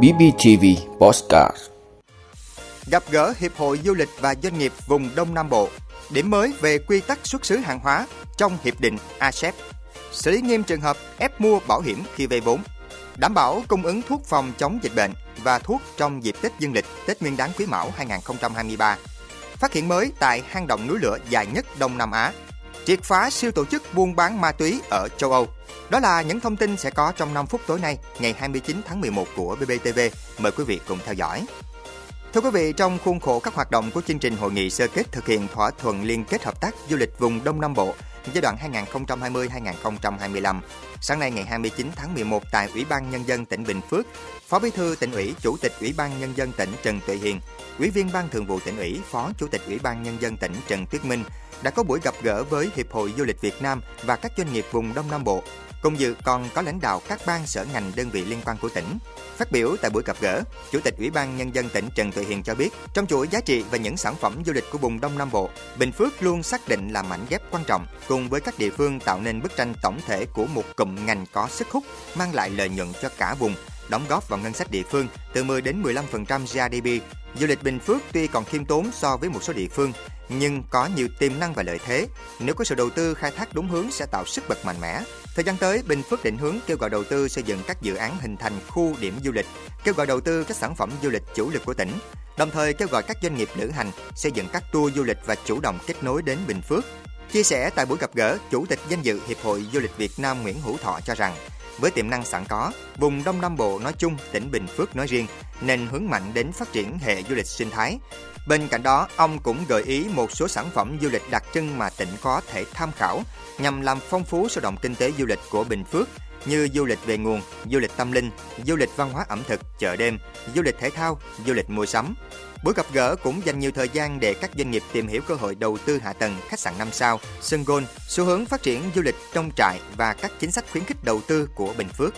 BBTV Postcard. Gặp gỡ Hiệp hội Du lịch và Doanh nghiệp vùng Đông Nam Bộ. Điểm mới về quy tắc xuất xứ hàng hóa trong Hiệp định ASEP Xử lý nghiêm trường hợp ép mua bảo hiểm khi vay vốn. Đảm bảo cung ứng thuốc phòng chống dịch bệnh và thuốc trong dịp Tết Dương lịch, Tết Nguyên đán Quý Mão 2023 Phát hiện mới tại hang động núi lửa dài nhất Đông Nam Á triệt phá siêu tổ chức buôn bán ma túy ở châu Âu. Đó là những thông tin sẽ có trong 5 phút tối nay, ngày 29 tháng 11 của BBTV. Mời quý vị cùng theo dõi. Thưa quý vị, trong khuôn khổ các hoạt động của chương trình hội nghị sơ kết thực hiện thỏa thuận liên kết hợp tác du lịch vùng Đông Nam Bộ giai đoạn 2020-2025, sáng nay ngày 29 tháng 11 tại Ủy ban Nhân dân tỉnh Bình Phước, Phó Bí thư tỉnh ủy, Chủ tịch Ủy ban Nhân dân tỉnh Trần Tuệ Hiền, Ủy viên Ban Thường vụ tỉnh ủy, Phó Chủ tịch Ủy ban Nhân dân tỉnh Trần Tuyết Minh đã có buổi gặp gỡ với Hiệp hội Du lịch Việt Nam và các doanh nghiệp vùng Đông Nam Bộ. Cùng dự còn có lãnh đạo các ban sở ngành đơn vị liên quan của tỉnh. Phát biểu tại buổi gặp gỡ, Chủ tịch Ủy ban Nhân dân tỉnh Trần Tuệ Hiền cho biết, trong chuỗi giá trị và những sản phẩm du lịch của vùng Đông Nam Bộ, Bình Phước luôn xác định là mảnh ghép quan trọng cùng với các địa phương tạo nên bức tranh tổng thể của một cụm ngành có sức hút, mang lại lợi nhuận cho cả vùng, đóng góp vào ngân sách địa phương từ 10 đến 15% GDP. Du lịch Bình Phước tuy còn khiêm tốn so với một số địa phương, nhưng có nhiều tiềm năng và lợi thế. Nếu có sự đầu tư khai thác đúng hướng sẽ tạo sức bật mạnh mẽ. Thời gian tới, Bình Phước định hướng kêu gọi đầu tư xây dựng các dự án hình thành khu điểm du lịch, kêu gọi đầu tư các sản phẩm du lịch chủ lực của tỉnh, đồng thời kêu gọi các doanh nghiệp lữ hành xây dựng các tour du lịch và chủ động kết nối đến Bình Phước. Chia sẻ tại buổi gặp gỡ, Chủ tịch danh dự Hiệp hội Du lịch Việt Nam Nguyễn Hữu Thọ cho rằng, với tiềm năng sẵn có, vùng Đông Nam Bộ nói chung, tỉnh Bình Phước nói riêng, nên hướng mạnh đến phát triển hệ du lịch sinh thái. Bên cạnh đó, ông cũng gợi ý một số sản phẩm du lịch đặc trưng mà tỉnh có thể tham khảo nhằm làm phong phú sôi động kinh tế du lịch của Bình Phước như du lịch về nguồn, du lịch tâm linh, du lịch văn hóa ẩm thực, chợ đêm, du lịch thể thao, du lịch mua sắm. Buổi gặp gỡ cũng dành nhiều thời gian để các doanh nghiệp tìm hiểu cơ hội đầu tư hạ tầng khách sạn 5 sao, sân golf, xu hướng phát triển du lịch trong trại và các chính sách khuyến khích đầu tư của Bình Phước.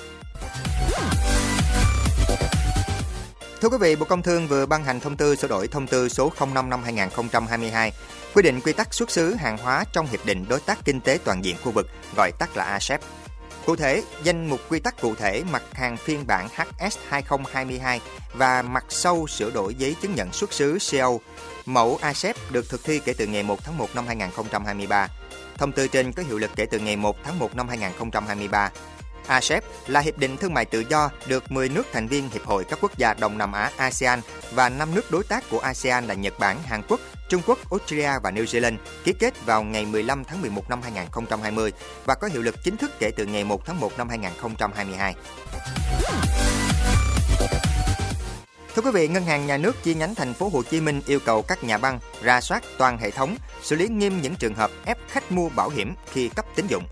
Thưa quý vị, Bộ Công Thương vừa ban hành thông tư sửa đổi thông tư số 05 năm 2022 quy định quy tắc xuất xứ hàng hóa trong hiệp định đối tác kinh tế toàn diện khu vực, gọi tắt là ASEP. Cụ thể, danh mục quy tắc cụ thể mặt hàng phiên bản HS 2022 và mặt sau sửa đổi giấy chứng nhận xuất xứ CO mẫu ASEP được thực thi kể từ ngày 1 tháng 1 năm 2023. Thông tư trên có hiệu lực kể từ ngày 1 tháng 1 năm 2023. ASEP là hiệp định thương mại tự do được 10 nước thành viên Hiệp hội các quốc gia Đông Nam Á ASEAN và 5 nước đối tác của ASEAN là Nhật Bản, Hàn Quốc, Trung Quốc, Australia và New Zealand ký kết vào ngày 15 tháng 11 năm 2020 và có hiệu lực chính thức kể từ ngày 1 tháng 1 năm 2022. Thưa quý vị, Ngân hàng Nhà nước chi nhánh thành phố Hồ Chí Minh yêu cầu các nhà băng ra soát toàn hệ thống, xử lý nghiêm những trường hợp ép khách mua bảo hiểm khi cấp tín dụng.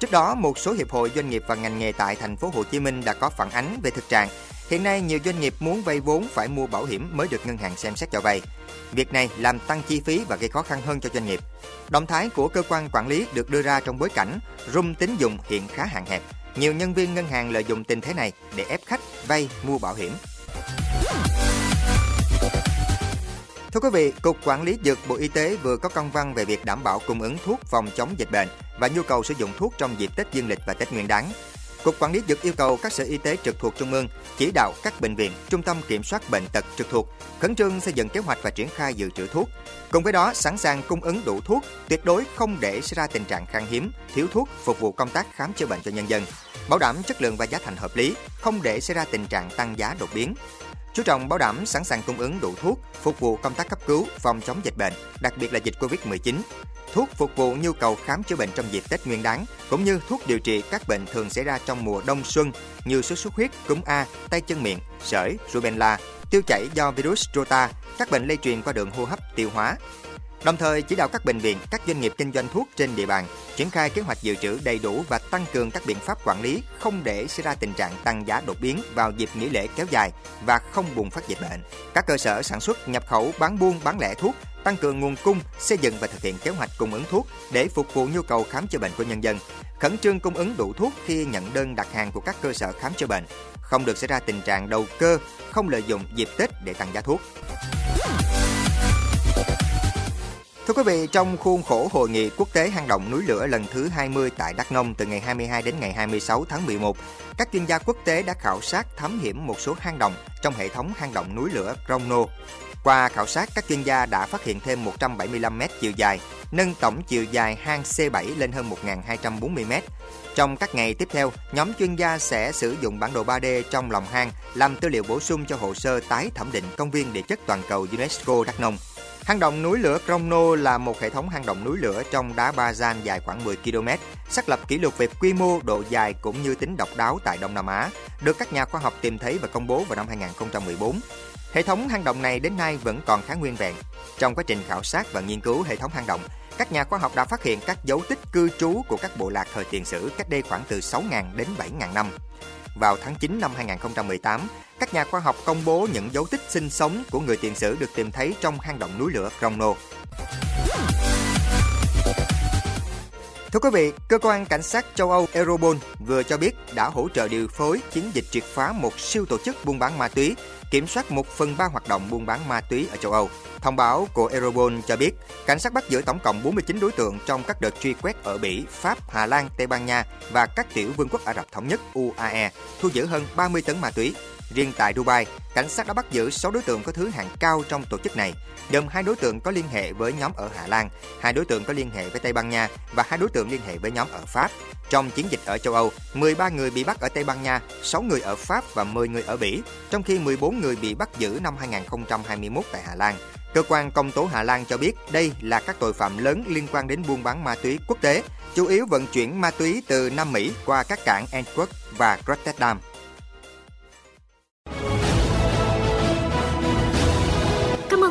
Trước đó, một số hiệp hội doanh nghiệp và ngành nghề tại thành phố Hồ Chí Minh đã có phản ánh về thực trạng hiện nay nhiều doanh nghiệp muốn vay vốn phải mua bảo hiểm mới được ngân hàng xem xét cho vay. Việc này làm tăng chi phí và gây khó khăn hơn cho doanh nghiệp. Động thái của cơ quan quản lý được đưa ra trong bối cảnh room tín dụng hiện khá hạn hẹp. Nhiều nhân viên ngân hàng lợi dụng tình thế này để ép khách vay mua bảo hiểm. Thưa quý vị, Cục Quản lý Dược Bộ Y tế vừa có công văn về việc đảm bảo cung ứng thuốc phòng chống dịch bệnh và nhu cầu sử dụng thuốc trong dịp Tết Dương lịch và Tết Nguyên đán. Cục Quản lý Dược yêu cầu các sở y tế trực thuộc Trung ương chỉ đạo các bệnh viện, trung tâm kiểm soát bệnh tật trực thuộc khẩn trương xây dựng kế hoạch và triển khai dự trữ thuốc. Cùng với đó, sẵn sàng cung ứng đủ thuốc, tuyệt đối không để xảy ra tình trạng khan hiếm, thiếu thuốc phục vụ công tác khám chữa bệnh cho nhân dân, bảo đảm chất lượng và giá thành hợp lý, không để xảy ra tình trạng tăng giá đột biến chú trọng bảo đảm sẵn sàng cung ứng đủ thuốc phục vụ công tác cấp cứu, phòng chống dịch bệnh, đặc biệt là dịch Covid-19, thuốc phục vụ nhu cầu khám chữa bệnh trong dịp Tết Nguyên đán, cũng như thuốc điều trị các bệnh thường xảy ra trong mùa đông xuân như sốt xuất huyết, cúm A, tay chân miệng, sởi, rubella, tiêu chảy do virus rota, các bệnh lây truyền qua đường hô hấp, tiêu hóa, Đồng thời chỉ đạo các bệnh viện, các doanh nghiệp kinh doanh thuốc trên địa bàn triển khai kế hoạch dự trữ đầy đủ và tăng cường các biện pháp quản lý không để xảy ra tình trạng tăng giá đột biến vào dịp nghỉ lễ kéo dài và không bùng phát dịch bệnh. Các cơ sở sản xuất, nhập khẩu, bán buôn, bán lẻ thuốc tăng cường nguồn cung, xây dựng và thực hiện kế hoạch cung ứng thuốc để phục vụ nhu cầu khám chữa bệnh của nhân dân. Khẩn trương cung ứng đủ thuốc khi nhận đơn đặt hàng của các cơ sở khám chữa bệnh, không được xảy ra tình trạng đầu cơ, không lợi dụng dịp Tết để tăng giá thuốc. Thưa quý vị, trong khuôn khổ hội nghị quốc tế hang động núi lửa lần thứ 20 tại Đắk Nông từ ngày 22 đến ngày 26 tháng 11, các chuyên gia quốc tế đã khảo sát thám hiểm một số hang động trong hệ thống hang động núi lửa Crono. Qua khảo sát, các chuyên gia đã phát hiện thêm 175 mét chiều dài, nâng tổng chiều dài hang C7 lên hơn 1.240 mét. Trong các ngày tiếp theo, nhóm chuyên gia sẽ sử dụng bản đồ 3D trong lòng hang làm tư liệu bổ sung cho hồ sơ tái thẩm định công viên địa chất toàn cầu UNESCO Đắk Nông. Hang động núi lửa Crono là một hệ thống hang động núi lửa trong đá Bazan dài khoảng 10 km, xác lập kỷ lục về quy mô, độ dài cũng như tính độc đáo tại Đông Nam Á, được các nhà khoa học tìm thấy và công bố vào năm 2014. Hệ thống hang động này đến nay vẫn còn khá nguyên vẹn. Trong quá trình khảo sát và nghiên cứu hệ thống hang động, các nhà khoa học đã phát hiện các dấu tích cư trú của các bộ lạc thời tiền sử cách đây khoảng từ 6.000 đến 7.000 năm. Vào tháng 9 năm 2018, các nhà khoa học công bố những dấu tích sinh sống của người tiền sử được tìm thấy trong hang động núi lửa Crono. Thưa quý vị, cơ quan cảnh sát châu Âu Europol vừa cho biết đã hỗ trợ điều phối chiến dịch triệt phá một siêu tổ chức buôn bán ma túy, kiểm soát một phần ba hoạt động buôn bán ma túy ở châu Âu. Thông báo của Europol cho biết, cảnh sát bắt giữ tổng cộng 49 đối tượng trong các đợt truy quét ở Bỉ, Pháp, Hà Lan, Tây Ban Nha và các tiểu vương quốc Ả Rập Thống Nhất UAE, thu giữ hơn 30 tấn ma túy. Riêng tại Dubai, cảnh sát đã bắt giữ 6 đối tượng có thứ hạng cao trong tổ chức này, gồm hai đối tượng có liên hệ với nhóm ở Hà Lan, hai đối tượng có liên hệ với Tây Ban Nha và hai đối tượng liên hệ với nhóm ở Pháp. Trong chiến dịch ở châu Âu, 13 người bị bắt ở Tây Ban Nha, 6 người ở Pháp và 10 người ở Bỉ, trong khi 14 người bị bắt giữ năm 2021 tại Hà Lan. Cơ quan công tố Hà Lan cho biết đây là các tội phạm lớn liên quan đến buôn bán ma túy quốc tế, chủ yếu vận chuyển ma túy từ Nam Mỹ qua các cảng Antwerp và Rotterdam.